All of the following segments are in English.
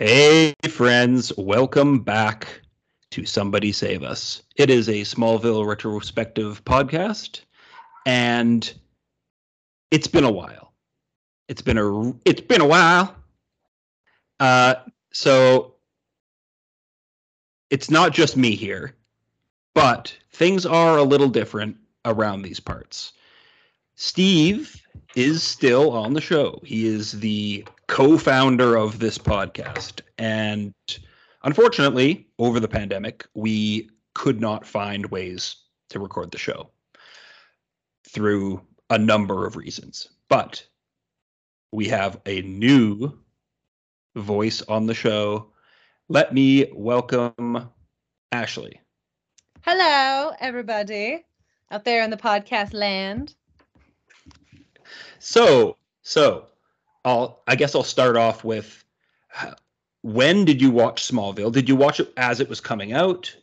Hey, friends, welcome back to Somebody Save Us. It is a Smallville retrospective podcast, and it's been a while. It's been a it's been a while. Uh, so it's not just me here, but things are a little different around these parts. Steve is still on the show. He is the co-founder of this podcast and unfortunately over the pandemic we could not find ways to record the show through a number of reasons but we have a new voice on the show let me welcome ashley Hello, everybody out there in the podcast land. So so I'll I guess I'll start off with when did you watch Smallville? Did you watch it as it was coming out?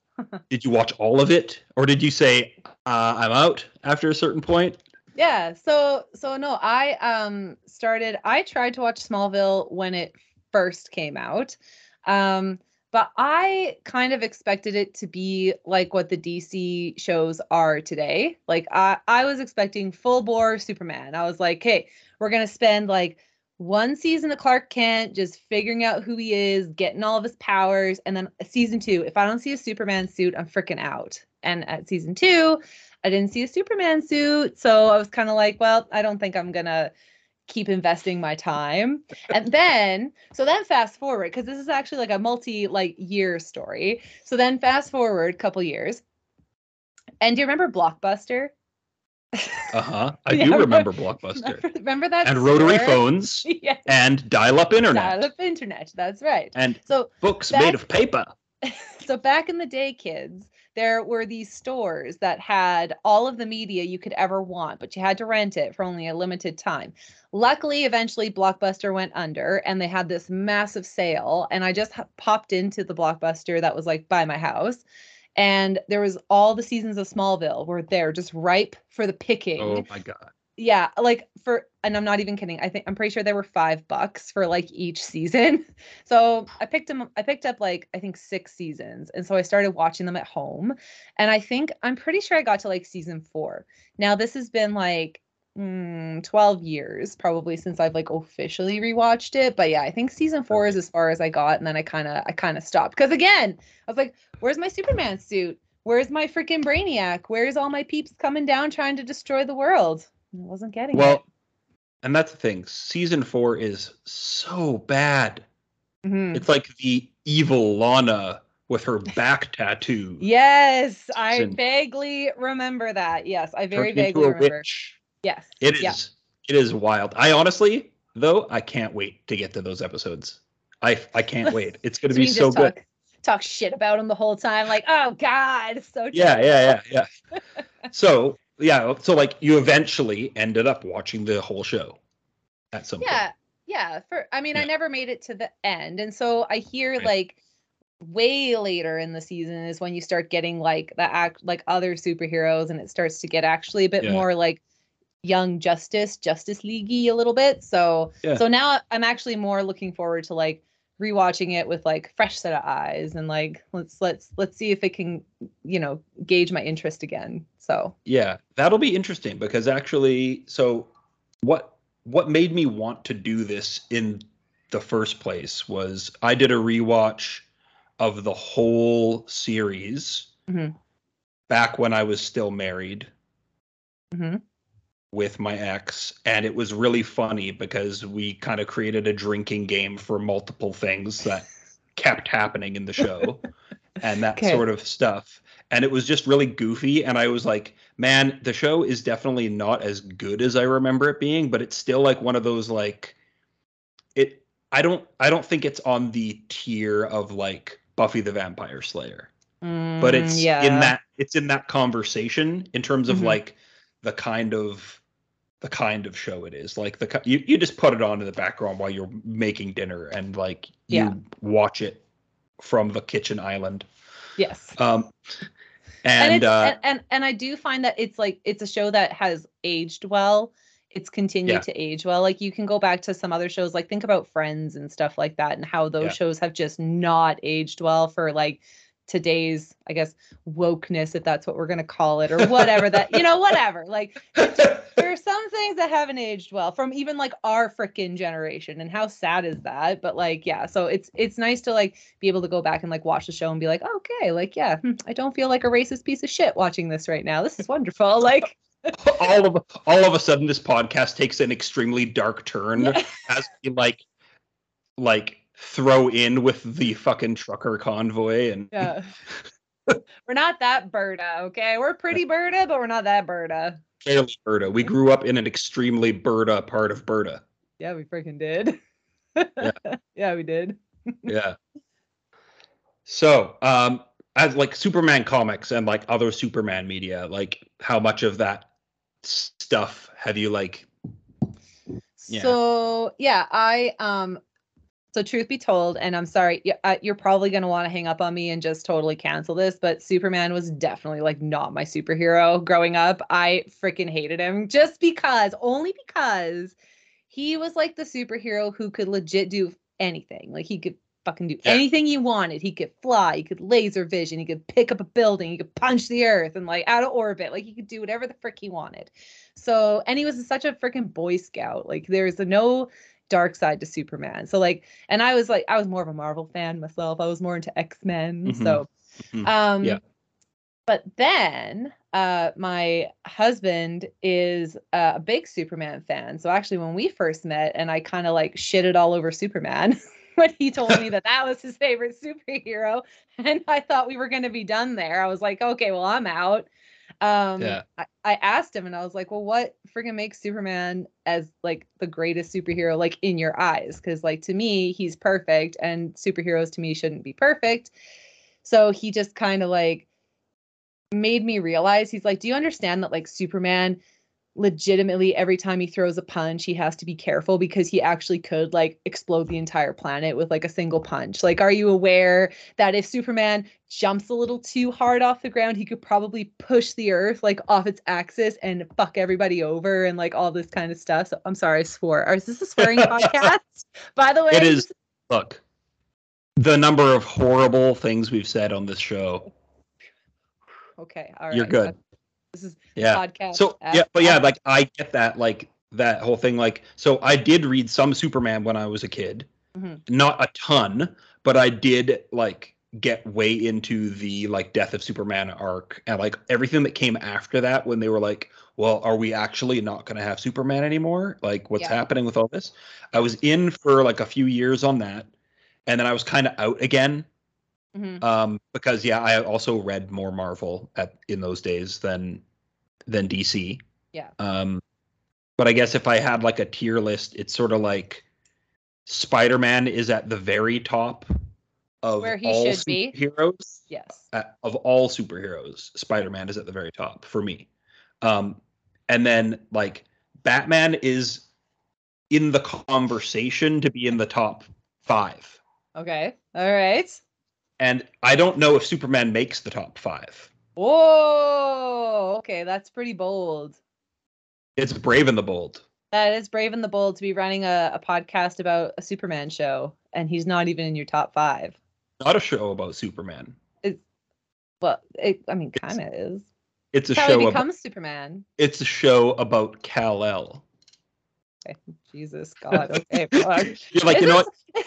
did you watch all of it, or did you say uh, I'm out after a certain point? Yeah, so so no, I um started I tried to watch Smallville when it first came out. Um but I kind of expected it to be like what the DC shows are today. Like I I was expecting full bore Superman. I was like, "Hey, we're to spend like one season of Clark Kent just figuring out who he is, getting all of his powers, and then season two. If I don't see a Superman suit, I'm freaking out. And at season two, I didn't see a Superman suit, so I was kind of like, well, I don't think I'm gonna keep investing my time. and then, so then fast forward because this is actually like a multi like year story. So then fast forward a couple years, and do you remember Blockbuster? Uh huh. I yeah, do remember, Blockbuster. Remember that? And rotary phones. yes. And dial-up internet. Dial-up internet. That's right. And so books back, made of paper. so back in the day, kids, there were these stores that had all of the media you could ever want, but you had to rent it for only a limited time. Luckily, eventually Blockbuster went under and they had this massive sale. And I just popped into the Blockbuster that was like by my house and there was all the seasons of Smallville were there just ripe for the picking. Oh my god. Yeah, like for and I'm not even kidding. I think I'm pretty sure there were 5 bucks for like each season. So, I picked them I picked up like I think 6 seasons and so I started watching them at home and I think I'm pretty sure I got to like season 4. Now this has been like mm, 12 years probably since I've like officially rewatched it. But yeah, I think season four is as far as I got, and then I kind of I kind of stopped because again, I was like, "Where's my Superman suit? Where's my freaking Brainiac? Where's all my peeps coming down trying to destroy the world?" I wasn't getting well, it. And that's the thing. Season four is so bad. Mm-hmm. It's like the evil Lana with her back tattoo. Yes, I vaguely remember that. Yes, I very vaguely remember. Witch. Yes. It is. Yeah. It is wild. I honestly, though, I can't wait to get to those episodes. I I can't wait. It's going to be so talk, good. Talk shit about him the whole time, like, oh god, so. Yeah, yeah, yeah, yeah. so yeah, so like you eventually ended up watching the whole show at some yeah, point. Yeah, For I mean, yeah. I never made it to the end, and so I hear right. like way later in the season is when you start getting like the act like other superheroes and it starts to get actually a bit yeah. more like young justice justice league a little bit so yeah. so now i'm actually more looking forward to like rewatching it with like fresh set of eyes and like let's let's let's see if it can you know gauge my interest again so. Yeah that'll be interesting because actually so what what made me want to do this in the first place was i did a rewatch of the whole series mm-hmm. back when i was still married. Mm-hmm with my ex and it was really funny because we kind of created a drinking game for multiple things that kept happening in the show and that okay. sort of stuff and it was just really goofy and i was like man the show is definitely not as good as i remember it being but it's still like one of those like it i don't i don't think it's on the tier of like buffy the vampire slayer mm, but it's yeah. in that it's in that conversation in terms of mm-hmm. like the kind of the kind of show it is. Like the you you just put it on in the background while you're making dinner and like you yeah. watch it from the kitchen island. Yes. Um and and, uh, and, and and I do find that it's like it's a show that has aged well it's continued Yeah. to age well. Like you can go back to some other shows, like think about Friends and stuff like that, and how those Yeah. shows have just not aged well for like today's, I guess, wokeness, if that's what we're gonna call it, or whatever that you know, whatever. Like there are some things that haven't aged well from even like our frickin' generation and how sad is that but like yeah so it's it's nice to like be able to go back and like watch the show and be like okay like yeah hmm, i don't feel like a racist piece of shit watching this right now this is wonderful like all of all of a sudden this podcast takes an extremely dark turn Yeah. as we like like throw in with the fucking trucker convoy and yeah we're not that berta okay we're pretty berta but we're not that berta fairly Berta. We grew up in an extremely Berta part of Berta. yeah we freaking did Yeah. yeah we did Yeah. So, um, as like Superman comics and like other Superman media, like how much of that stuff have you like? Yeah. So yeah, I um so truth be told, and I'm sorry, you're probably gonna want to hang up on me and just totally cancel this, but Superman was definitely like not my superhero growing up. I freaking hated him just because, only because he was like the superhero who could legit do anything. Like he could fucking do Yeah. anything he wanted. He could fly, he could laser vision, he could pick up a building, he could punch the earth and like out of orbit. Like he could do whatever the frick he wanted. So, and he was such a freaking boy scout. Like there's no dark side to Superman. So like, and I was like, I was more of a Marvel fan myself. I was more into X-Men. Mhm. So, Mhm. um, Yeah. but then uh my husband is uh, a big superman fan so actually when we first met and i kind of like shitted all over superman when he told me that that was his favorite superhero and i thought we were going to be done there i was like okay well i'm out um Yeah. I, I asked him and i was like well what freaking makes superman as like the greatest superhero like in your eyes because like to me he's perfect and superheroes to me shouldn't be perfect so he just kind of like made me realize he's like, Do you understand that like Superman legitimately every time he throws a punch, he has to be careful because he actually could like explode the entire planet with like a single punch? Like, are you aware that if Superman jumps a little too hard off the ground, he could probably push the earth like off its axis and fuck everybody over and like all this kind of stuff? So I'm sorry, I swore. Or is this a swearing podcast? By the way, It is. Look, the number of horrible things we've said on this show. Okay, all right. You're good. This is Yeah. podcast. So at- yeah, but yeah, like I get that, like that whole thing. Like, so I did read some Superman when I was a kid, Mhm. not a ton, but I did like get way into the like death of Superman arc and like everything that came after that when they were like, well, are we actually not going to have Superman anymore? Like, what's Yeah. happening with all this? I was in for like a few years on that, and then I was kind of out again Mhm. um because yeah i also read more marvel at in those days than than dc Yeah. um but i guess if i had like a tier list it's sort of like spider-man is at the very top of Where he all should be. superheroes yes. uh, of all superheroes spider-man is at the very top for me um and then like batman is in the conversation to be in the top five Okay. All right. And i don't know if superman makes the top five Whoa. Okay, that's pretty bold. It's Brave and the Bold. That is brave and the bold to be running a, a podcast about a Superman show, and he's not even in your top five. Not a show about Superman. Well, it, I mean, kind of is. It's a How show he about becomes Superman. it's a show about Kal El. Okay. Jesus God. Okay. You're like, Is you know this- what?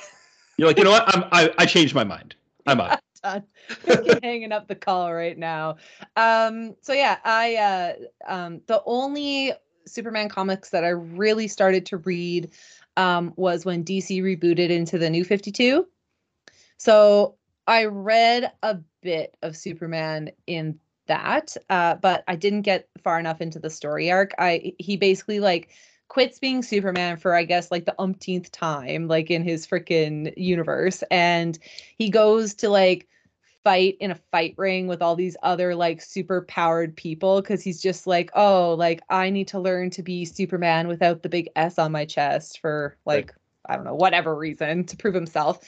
You're like, you know what? I'm I, I changed my mind. I'm done. Hanging up the call right now. Um, so yeah, I uh um the only Superman comics that I really started to read um was when DC rebooted into the new 52. So I read a bit of Superman in that, uh, but I didn't get far enough into the story arc. I he basically like quits being Superman for I guess like the umpteenth time, like in his freaking universe, and he goes to like fight in a fight ring with all these other like super powered people because he's just like oh like i need to learn to be superman without the big s on my chest for like I don't know, whatever reason to prove himself.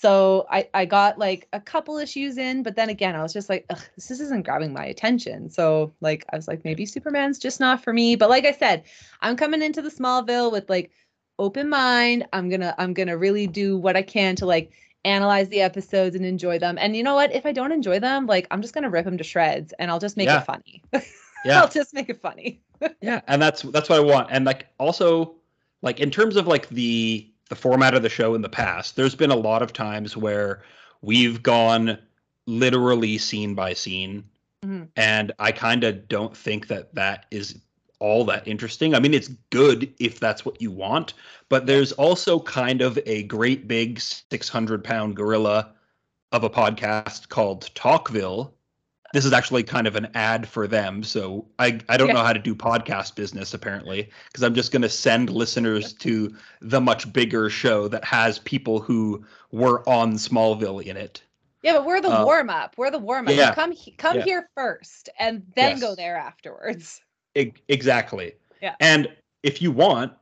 So I, I got like a couple issues in, but then again, I was just like, this isn't grabbing my attention. So like, I was like, maybe Superman's just not for me. But like I said, I'm coming into the Smallville with like open mind. I'm gonna I'm gonna really do what I can to like analyze the episodes and enjoy them. And you know what? If I don't enjoy them, like I'm just gonna rip them to shreds and I'll just make Yeah. it funny. Yeah. I'll just make it funny. yeah and that's that's what i want and like also like in terms of like the the format of the show in the past there's been a lot of times where we've gone literally scene by scene. Mhm. and i kind of don't think that that is all that interesting. I mean it's good if that's what you want but there's also kind of a great big 600 pound gorilla of a podcast called talkville this is actually kind of an ad for them so i i don't Yeah. know how to do podcast business apparently because i'm just going to send listeners to the much bigger show that has people who were on smallville in it Yeah, but we're the Uh, warm up. We're the warm up. yeah. Come come Yeah. here first and then go there afterwards. Exactly Yeah. and if you want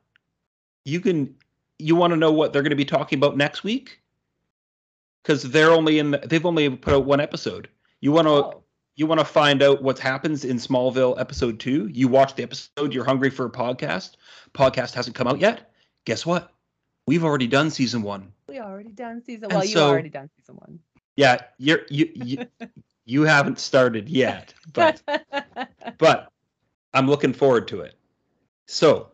you can you want to know what they're going to be talking about next week because they're only in the, they've only put out one episode you want to Oh. You want to find out what happens in Smallville episode two, you watch the episode, you're hungry for a podcast. Podcast hasn't come out yet. Guess what? We've already done season one. We already done season. And Well, you so- already done season one. Yeah, you're you you, you haven't started yet, but but I'm looking forward to it. So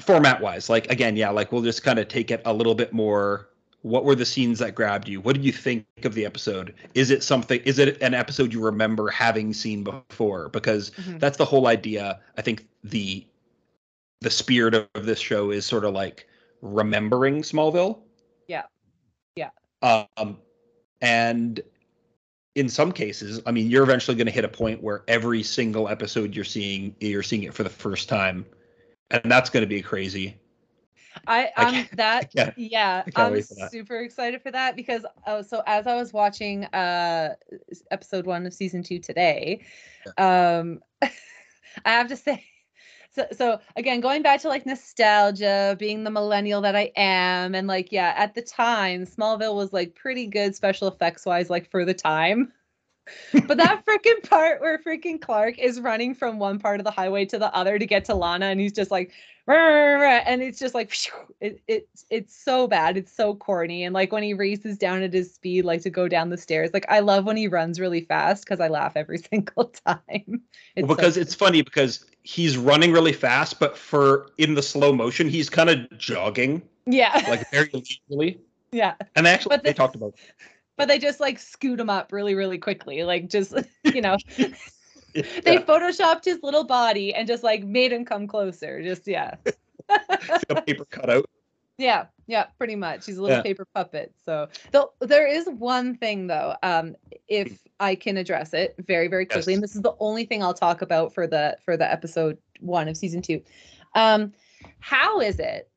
format wise, like again, yeah, like we'll just kind of take it a little bit more. What were the scenes that grabbed you? What did you think of the episode? Is it something? Is it an episode you remember having seen before? Because Mhm. that's the whole idea. I think the the spirit of this show is sort of like remembering Smallville. Yeah. Yeah. Um, and in some cases, I mean, you're eventually going to hit a point where every single episode you're seeing, you're seeing it for the first time, and that's going to be crazy. I um that can't- yeah can't I'm that. super excited for that because oh so as I was watching uh episode one of season two today, um I have to say so so again going back to like nostalgia being the millennial that I am and like yeah at the time Smallville was like pretty good special effects wise like for the time. but that freaking part where freaking Clark is running from one part of the highway to the other to get to Lana and he's just like and it's just like it, it's it's so bad. It's so corny. And like when he races down at his speed like to go down the stairs like i love when he runs really fast because i laugh every single time. It's Well, because good. it's funny because he's running really fast, but for in the slow motion, he's kind of jogging. Yeah. Like very leisurely. yeah. And they actually But they the- talked about but they just like scoot him up really really quickly. Like just you know they yeah, photoshopped his little body and just like made him come closer just yeah a paper cutout. Yeah, yeah, pretty much. He's a little Yeah. paper puppet. So though there is one thing though, um, if I can address it very, very quickly, Yes. and this is the only thing I'll talk about for the for the episode one of season two. Um, how is it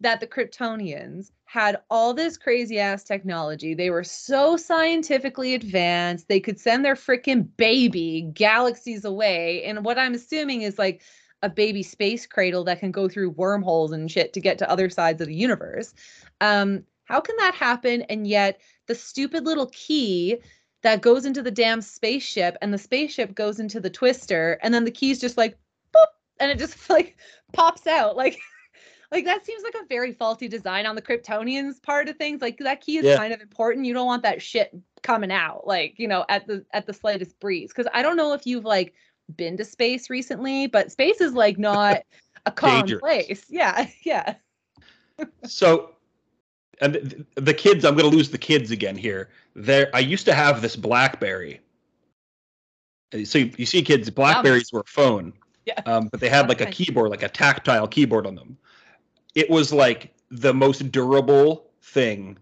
that the Kryptonians had all this crazy ass technology? They were so scientifically advanced, they could send their freaking baby galaxies away. And what I'm assuming is like a baby space cradle that can go through wormholes and shit to get to other sides of the universe. Um, how can that happen? And yet the stupid little key that goes into the damn spaceship and the spaceship goes into the twister and then the key's just like boop and it just like pops out like like that seems like a very faulty design on the kryptonians part of things like that key is Yeah. kind of important you don't want that shit coming out like you know at the at the slightest breeze because i don't know if you've like been to space recently but space is like not a calm Dangerous. place yeah yeah So, and the, the kids, I'm going to lose the kids again here. There, I used to have this BlackBerry. Uh, So you, you see, kids, Blackberries were a phone. Yeah. Um, but they had like a keyboard, like a tactile keyboard on them. It was like the most durable thing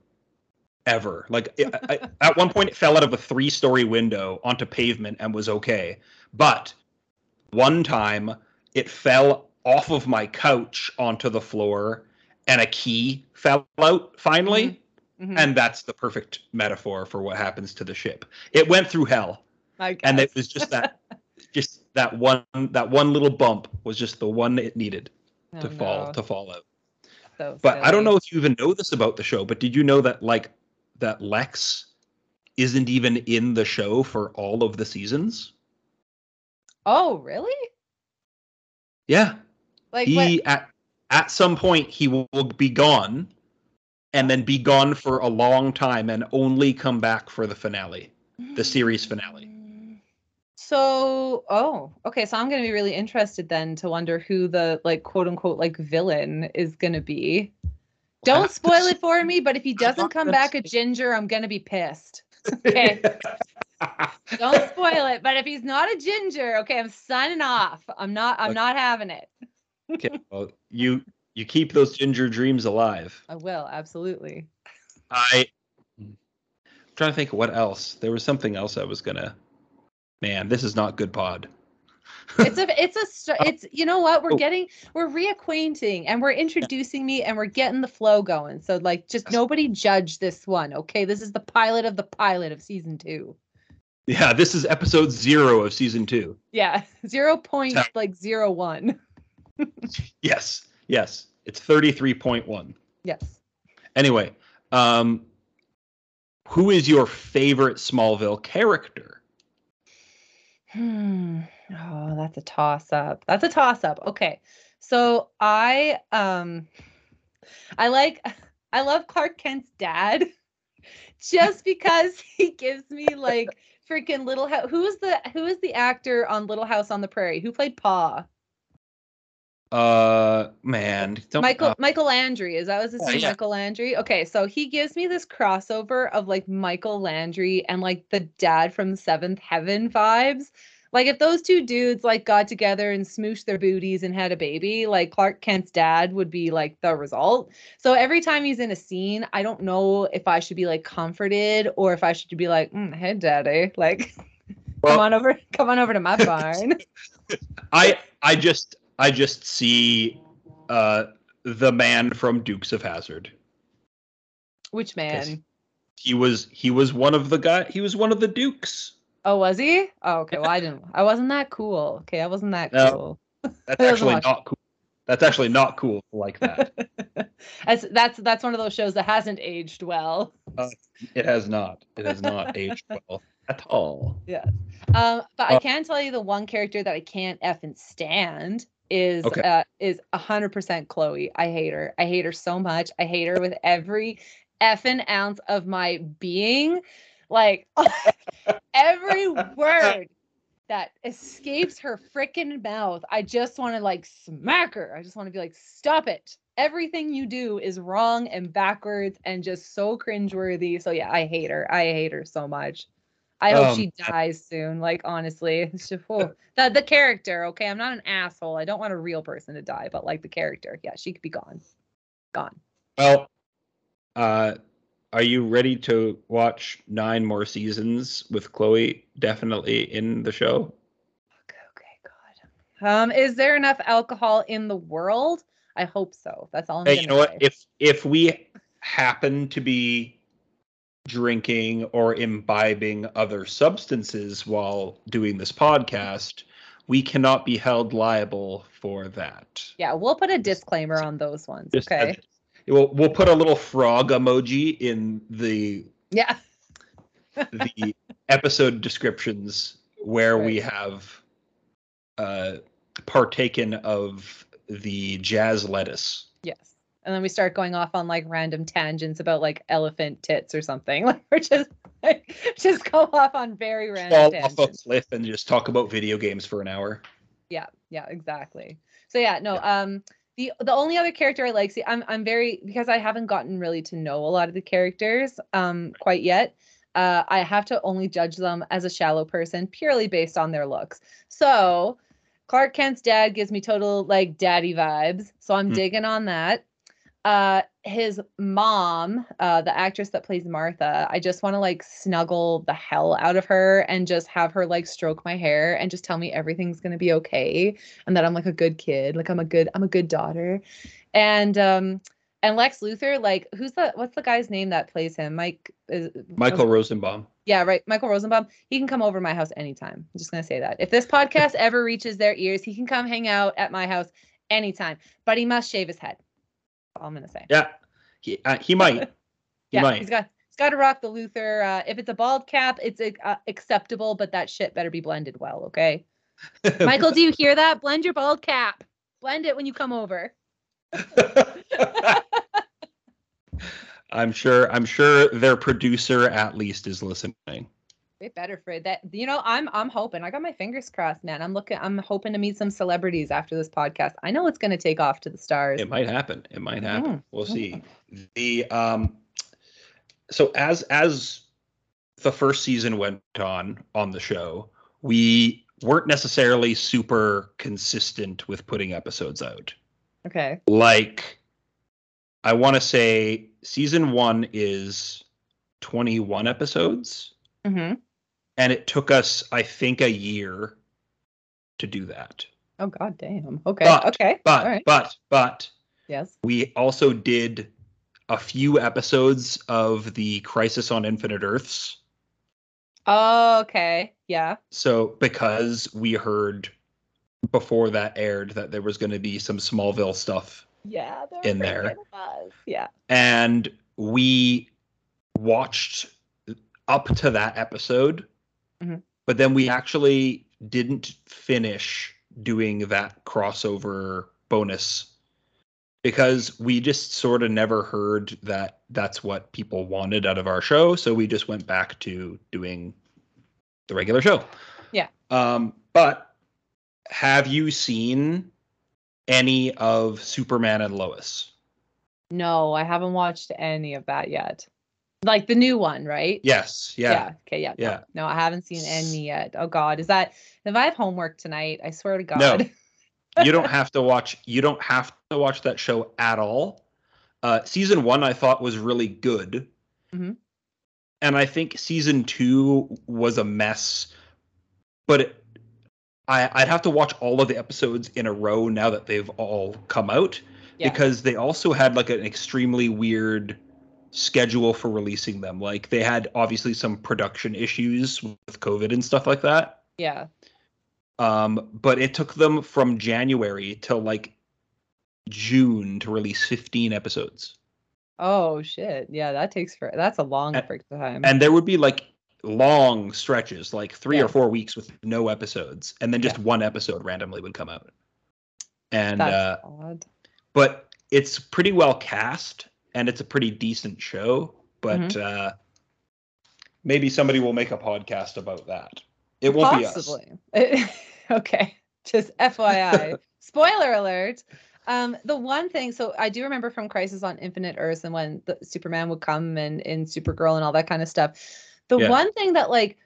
ever. Like it, I, at one point, it fell out of a three-story window onto pavement and was okay. But one time, it fell off of my couch onto the floor, and a key fell out finally. Mhm. And that's the perfect metaphor for what happens to the ship. It went through hell, and it was just that, just that one, that one little bump was just the one it needed to Oh, fall no. to fall out. So But I don't know if you even know this about the show, but did you know that like that Lex isn't even in the show for all of the seasons? Oh, really? Yeah. Like he what? at at some point he will, will be gone and then be gone for a long time and only come back for the finale. the series finale. Mm. So, oh, okay. So I'm going to be really interested then to wonder who the like quote unquote like villain is going to be. Don't spoil it for me, but if he doesn't come back a ginger, I'm going to be pissed. Okay. Don't spoil it, but if he's not a ginger, okay, I'm signing off. I'm not I'm Okay. not having it. okay, well, you you keep those ginger dreams alive. I will, absolutely. I I'm trying to think of what else. There was something else I was gonna. Man, this is not good pod. It's a it's a it's you know what? We're Oh. getting we're reacquainting and we're introducing me and we're getting the flow going. So like just nobody judge this one, okay? This is the pilot of the pilot of season 2. Yeah, this is episode zero of season two. Yeah, 0. Point, like zero one. Yes, yes, it's thirty three point one. Yes. Anyway, um, who is your favorite Smallville character? Hmm. Oh, that's a toss up. That's a toss up. Okay. So I um I like I love Clark Kent's dad just because he gives me like freaking little house who is the who is the actor on Little House on the Prairie? Who played Pa? Uh, man, don't, Michael uh, Michael Landry. Is that was his Oh, name? yeah. Michael Landry. Okay, so he gives me this crossover of like Michael Landry and like the dad from Seventh Heaven vibes. Like if those two dudes like got together and smooshed their booties and had a baby, like Clark Kent's dad would be like the result. So every time he's in a scene, I don't know if I should be like comforted or if I should be like, mm, "Hey, daddy, like Well- come on over, come on over to my barn." I I just I just see uh the man from Dukes of Hazzard. Which man? He was he was one of the guy. He was one of the dukes. Oh, was he? Oh, okay. Well, I didn't. I wasn't that cool. Okay, I wasn't that No. cool. That's actually not cool. That's actually not cool like that. that's that's that's one of those shows that hasn't aged well. it has not. It has not aged well at all. Um, but I Uh, can tell you the one character that I can't effing stand is Okay. uh is hundred percent Chloe. I hate her. I hate her so much. I hate her with every effing ounce of my being. Like every word that escapes her freaking mouth, I just want to like smack her. I just want to be like, stop it. Everything you do is wrong and backwards and just so cringeworthy. So yeah, I hate her. I hate her so much. I hope Um, she dies soon. Like honestly, oh, the the character. Okay, I'm not an asshole. I don't want a real person to die, but like the character, yeah, she could be gone, gone. Well, uh, are you ready to watch nine more seasons with Chloe definitely in the show? Okay, okay, God. Um, is there enough alcohol in the world? I hope so. That's all I'm Hey, you know what? If if we happen to be drinking or imbibing other substances while doing this podcast, we cannot be held liable for that. yeah, we'll put a disclaimer on those ones. Just okay. as- We'll, we'll put a little frog emoji in the Yeah. the episode descriptions where we have uh, partaken of the jazz lettuce. And then we start going off on like random tangents about like elephant tits or something. Like we're just like just go off on very random Fall off a cliff and just talk about video games for an hour. Yeah, yeah, exactly. So yeah, no, um the the only other character I like, see, I'm I'm very because I haven't gotten really to know a lot of the characters um quite yet. Uh I have to only judge them as a shallow person purely based on their looks. So Clark Kent's dad gives me total like daddy vibes. So I'm Hmm. digging on that. Uh his mom, uh the actress that plays Martha, I just want to like snuggle the hell out of her and just have her like stroke my hair and just tell me everything's going to be okay and that I'm like a good kid, like I'm a good I'm a good daughter. And um and Lex Luthor, like who's the what's the guy's name that plays him? Mike is Michael Rosenbaum. yeah, right. Michael Rosenbaum. He can come over to my house anytime. I'm just gonna say that. If this podcast ever reaches their ears, he can come hang out at my house anytime. But he must shave his head. All I'm gonna say. Yeah, he uh, he might. He yeah, might. he's got he's got to rock the Luthor. Uh, if it's a bald cap, it's uh, acceptable, but that shit better be blended well. Okay, Michael, do you hear that? Blend your bald cap. Blend it when you come over. I'm sure. I'm sure their producer at least is listening. Way better for that. You know, I'm I'm hoping. I got my fingers crossed, man. I'm looking. I'm hoping to meet some celebrities after this podcast. I know it's going to take off to the stars. It might happen. It might happen. Mm. We'll see. The um, so as as the first season went on on the show, we weren't necessarily super consistent with putting episodes out. Okay. Like, I want to say season one is 21 episodes, Mm-hmm. And it took us, I think, a year to do that. Oh god damn. Okay. But- okay. But, right. but, but, Yes. we also did a few episodes of the Crisis on Infinite Earths. Oh, okay. Yeah. So, because we heard before that aired that there was going to be some Smallville stuff Yeah. In there. was. Yeah. and we watched up to that episode Mhm. but then we actually didn't finish doing that crossover bonus because we just sort of never heard that that's what people wanted out of our show so we just went back to doing the regular show Yeah. um but have you seen any of superman and lois No, I haven't watched any of that yet. Like the new one, right? yes yeah Okay. Yeah. Yeah. No, no, I haven't seen any yet. Oh God, is that if I have homework tonight? I swear to God. No. you don't have to watch you don't have to watch that show at all uh season one i thought was really good mm-hmm. and i think season two was a mess but it, I, i'd have to watch all of the episodes in a row now that they've all come out Yeah. because they also had like an extremely weird schedule for releasing them like they had obviously some production issues with covid and stuff like that yeah. um, but it took them from January till like June to release 15 episodes. Oh shit. Yeah, that takes for that's a long And- freak time. And there would be like long stretches, like three Yeah. or four weeks with no episodes, and then just Yeah. one episode randomly would come out. And that's uh, odd. but it's pretty well cast and it's a pretty decent show, but Mm-hmm. uh maybe somebody will make a podcast about that. It won't be us. Okay. Just FYI. Spoiler alert. Um, the one thing, so I do remember from Crisis on Infinite Earths and when the Superman would come and in Supergirl and all that kind of stuff. The Yeah. one thing that like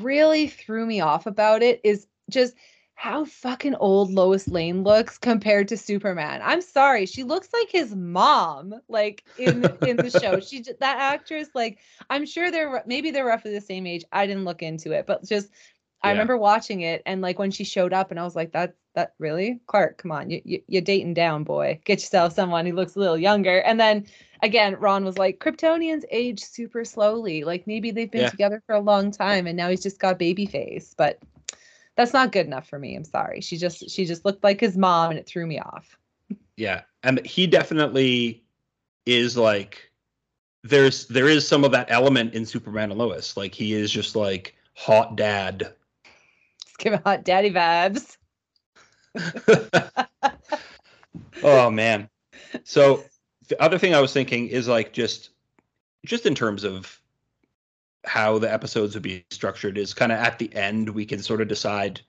really threw me off about it is just how fucking old Lois Lane looks compared to Superman. I'm sorry, she looks like his mom, like in in the show. She that actress, like I'm sure they're maybe they're roughly the same age. I didn't look into it, but just I remember watching it and like when she showed up and I was like, that that really Clark, come on, you, you you're dating down, boy. Get yourself someone who looks a little younger. And then again, Ron was like, Kryptonians age super slowly. Like maybe they've been Yeah. together for a long time and now he's just got baby face, but that's not good enough for me. I'm sorry. She just she just looked like his mom and it threw me off. Yeah, and he definitely is like there's there is some of that element in Superman and Lois. Like he is just like hot dad. Just give hot daddy vibes. oh man. So the other thing I was thinking is like just just in terms of how the episodes would be structured is kind of at the end we can sort of decide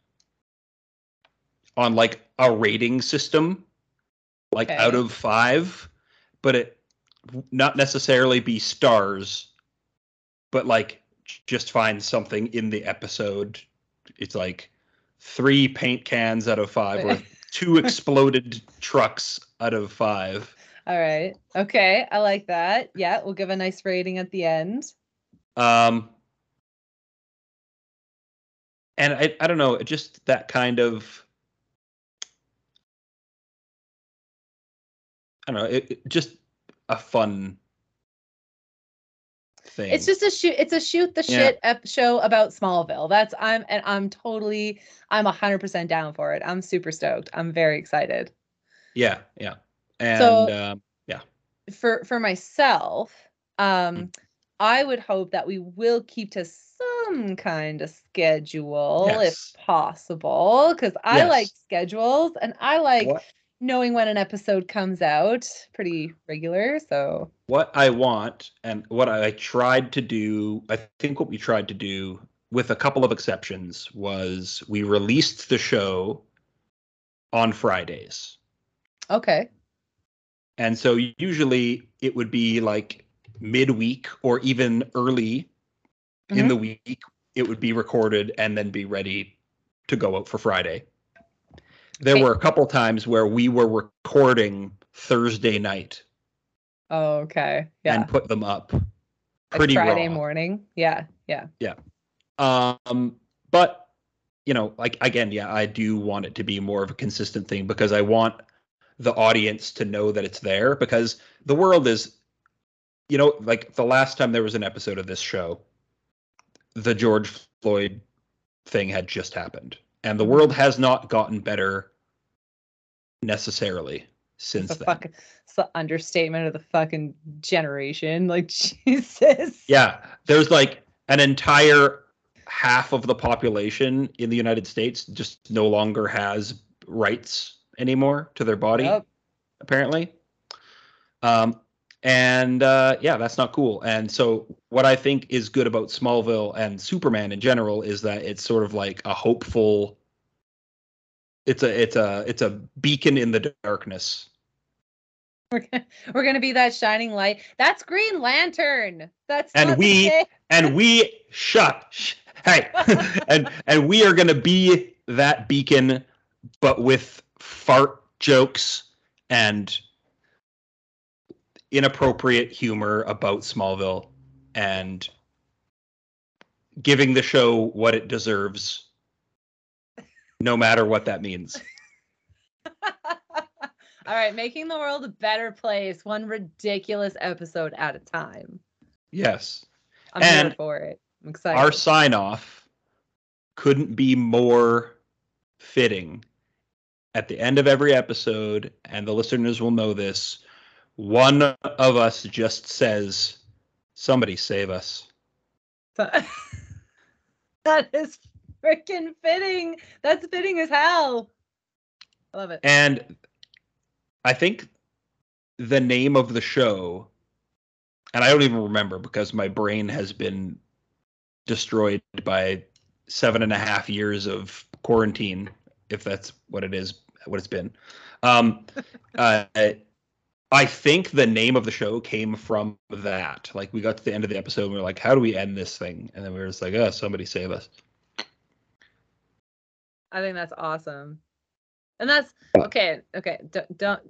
on like a rating system like Okay. out of 5 but it not necessarily be stars but like just find something in the episode it's like 3 paint cans out of 5 or two exploded trucks out of 5 All right. Okay. I like that. Yeah, we'll give a nice rating at the end. Um, and I, I don't know, just that kind of, I don't know, it, it- just a fun thing. It's just a shoot. It's a shoot the Yeah. shit ep- show about Smallville. That's I'm and I'm totally I'm hundred percent down for it. I'm super stoked. I'm very excited. yeah, yeah. And So- um, yeah. for for myself, um, I would hope that we will keep to some kind of schedule Yes. if possible, because I like schedules and I like What knowing when an episode comes out pretty regular. So what I want and what I tried to do, I think what we tried to do, with a couple of exceptions, was we released the show on Fridays. okay, And so usually it would be like midweek or even early in Mhm. the week, it would be recorded and then be ready to go out for Friday. There Okay. were a couple times where we were recording Thursday night oh, okay, yeah, and put them up like pretty Friday raw. morning, Yeah. yeah, yeah. Um, but you know, like again, yeah, I do want it to be more of a consistent thing because I want the audience to know that it's there because the world is, you know, like the last time there was an episode of this show, the George Floyd thing had just happened, and the world has not gotten better necessarily since It's then. fucking it's the understatement of the fucking generation. Like Jesus. Yeah, there's like an entire half of the population in the United States just no longer has rights anymore to their body, Yep. apparently. Um, and uh, yeah, that's not cool. And so, what I think is good about Smallville and Superman in general is that it's sort of like a hopeful. It's a it's a it's a beacon in the darkness. We're gonna, we're gonna be that shining light. That's Green Lantern. That's And we- and we shut sh- hey and and we are going to be that beacon but with fart jokes and inappropriate humor about Smallville and giving the show what it deserves no matter what that means All right, making the world a better place, one ridiculous episode at a time. yes I'm here And for it. I'm excited. our sign off couldn't be more fitting at the end of every episode and the listeners will know this one of us just says somebody save us that is freaking fitting. That's fitting as hell. I love it. and i think the name of the show and i don't even remember because my brain has been destroyed by seven and a half years of quarantine if that's what it is what it's been um uh i think the name of the show came from that like we got to the end of the episode and we were like how do we end this thing and then we were just like oh somebody save us I think that's awesome. And that's okay. Okay, don't, don't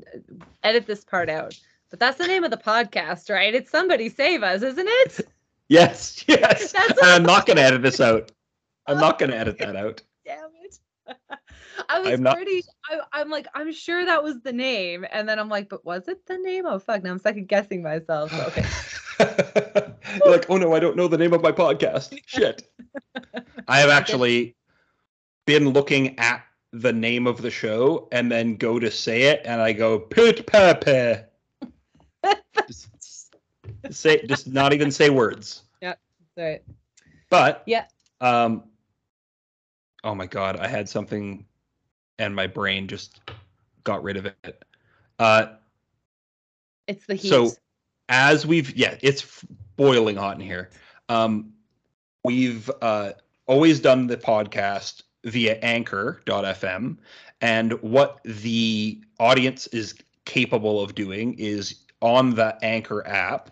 edit this part out. But that's the name of the podcast, right? It's somebody save us, isn't it? yes yes That's and i'm not gonna edit this out i'm not gonna edit that out Damn it. I was I'm not- pretty. I, I'm like, I'm sure that was the name, and then I'm like, but was it the name? Oh fuck! Now I'm second guessing myself. So, okay. Like, oh no, I don't know the name of my podcast. Shit. I have actually been looking at the name of the show and then go to say it, and I go pit pepe. say, just not even say words. Yeah, right. But Yeah. Um. Oh my god, I had something, and my brain just got rid of it. Uh, It's the heat. So- as we've yeah it's boiling hot in here um we've uh always done the podcast via anchor.fm and what the audience is capable of doing is on the anchor app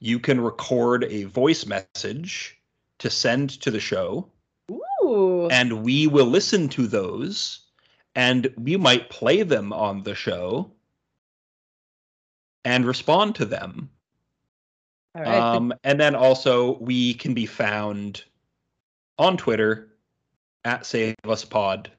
you can record a voice message to send to the show Ooh. and we will listen to those and we might play them on the show and respond to them right. um, and then also we can be found on Twitter at Save Us Pod.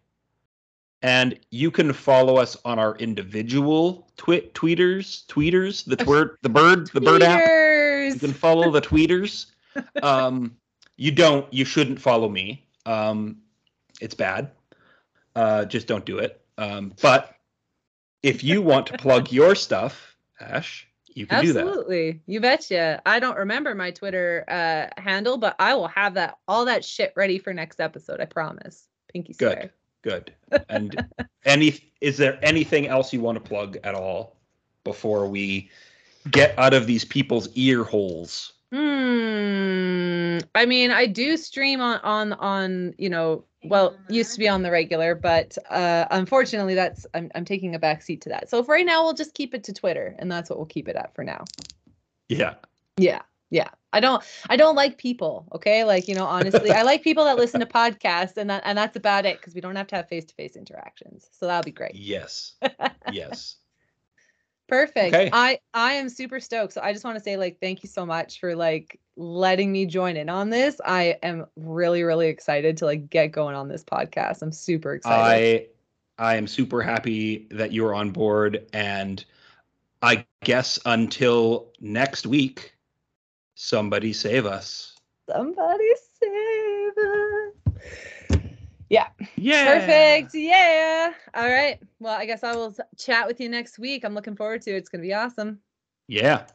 And you can follow us on our individual twi- tweeters, tweeters, the twir- the bird, the bird app. You can follow the tweeters. Um, you don't. You shouldn't follow me. Um, it's bad. Uh, just don't do it. Um, but if you want to plug your stuff, Ash, you can do that. Absolutely. You betcha. I don't remember my Twitter uh, handle, but I will have that all that shit ready for next episode. I promise. Pinky swear. Good. Good. And any is there anything else you want to plug at all before we get out of these people's ear holes? Hmm. I mean, I do stream on on on you know well used to be on the regular but uh unfortunately that's i'm, I'm taking a back seat to that so for right now we'll just keep it to twitter and that's what we'll keep it at for now Yeah. yeah yeah i don't i don't like people okay like you know honestly i like people that listen to podcasts and that and that's about it because we don't have to have face-to-face interactions so that'll be great Yes. Yes. Perfect. Okay. i i am super stoked. So i just want to say like thank you so much for like letting me join in on this. I am really really excited to like get going on this podcast. I'm super excited. I I am super happy that you're on board and I guess until next week somebody save us. somebody save us Yeah. Perfect. Yeah. All right. Well, I guess I will chat with you next week. I'm looking forward to it. It's going to be awesome. Yeah.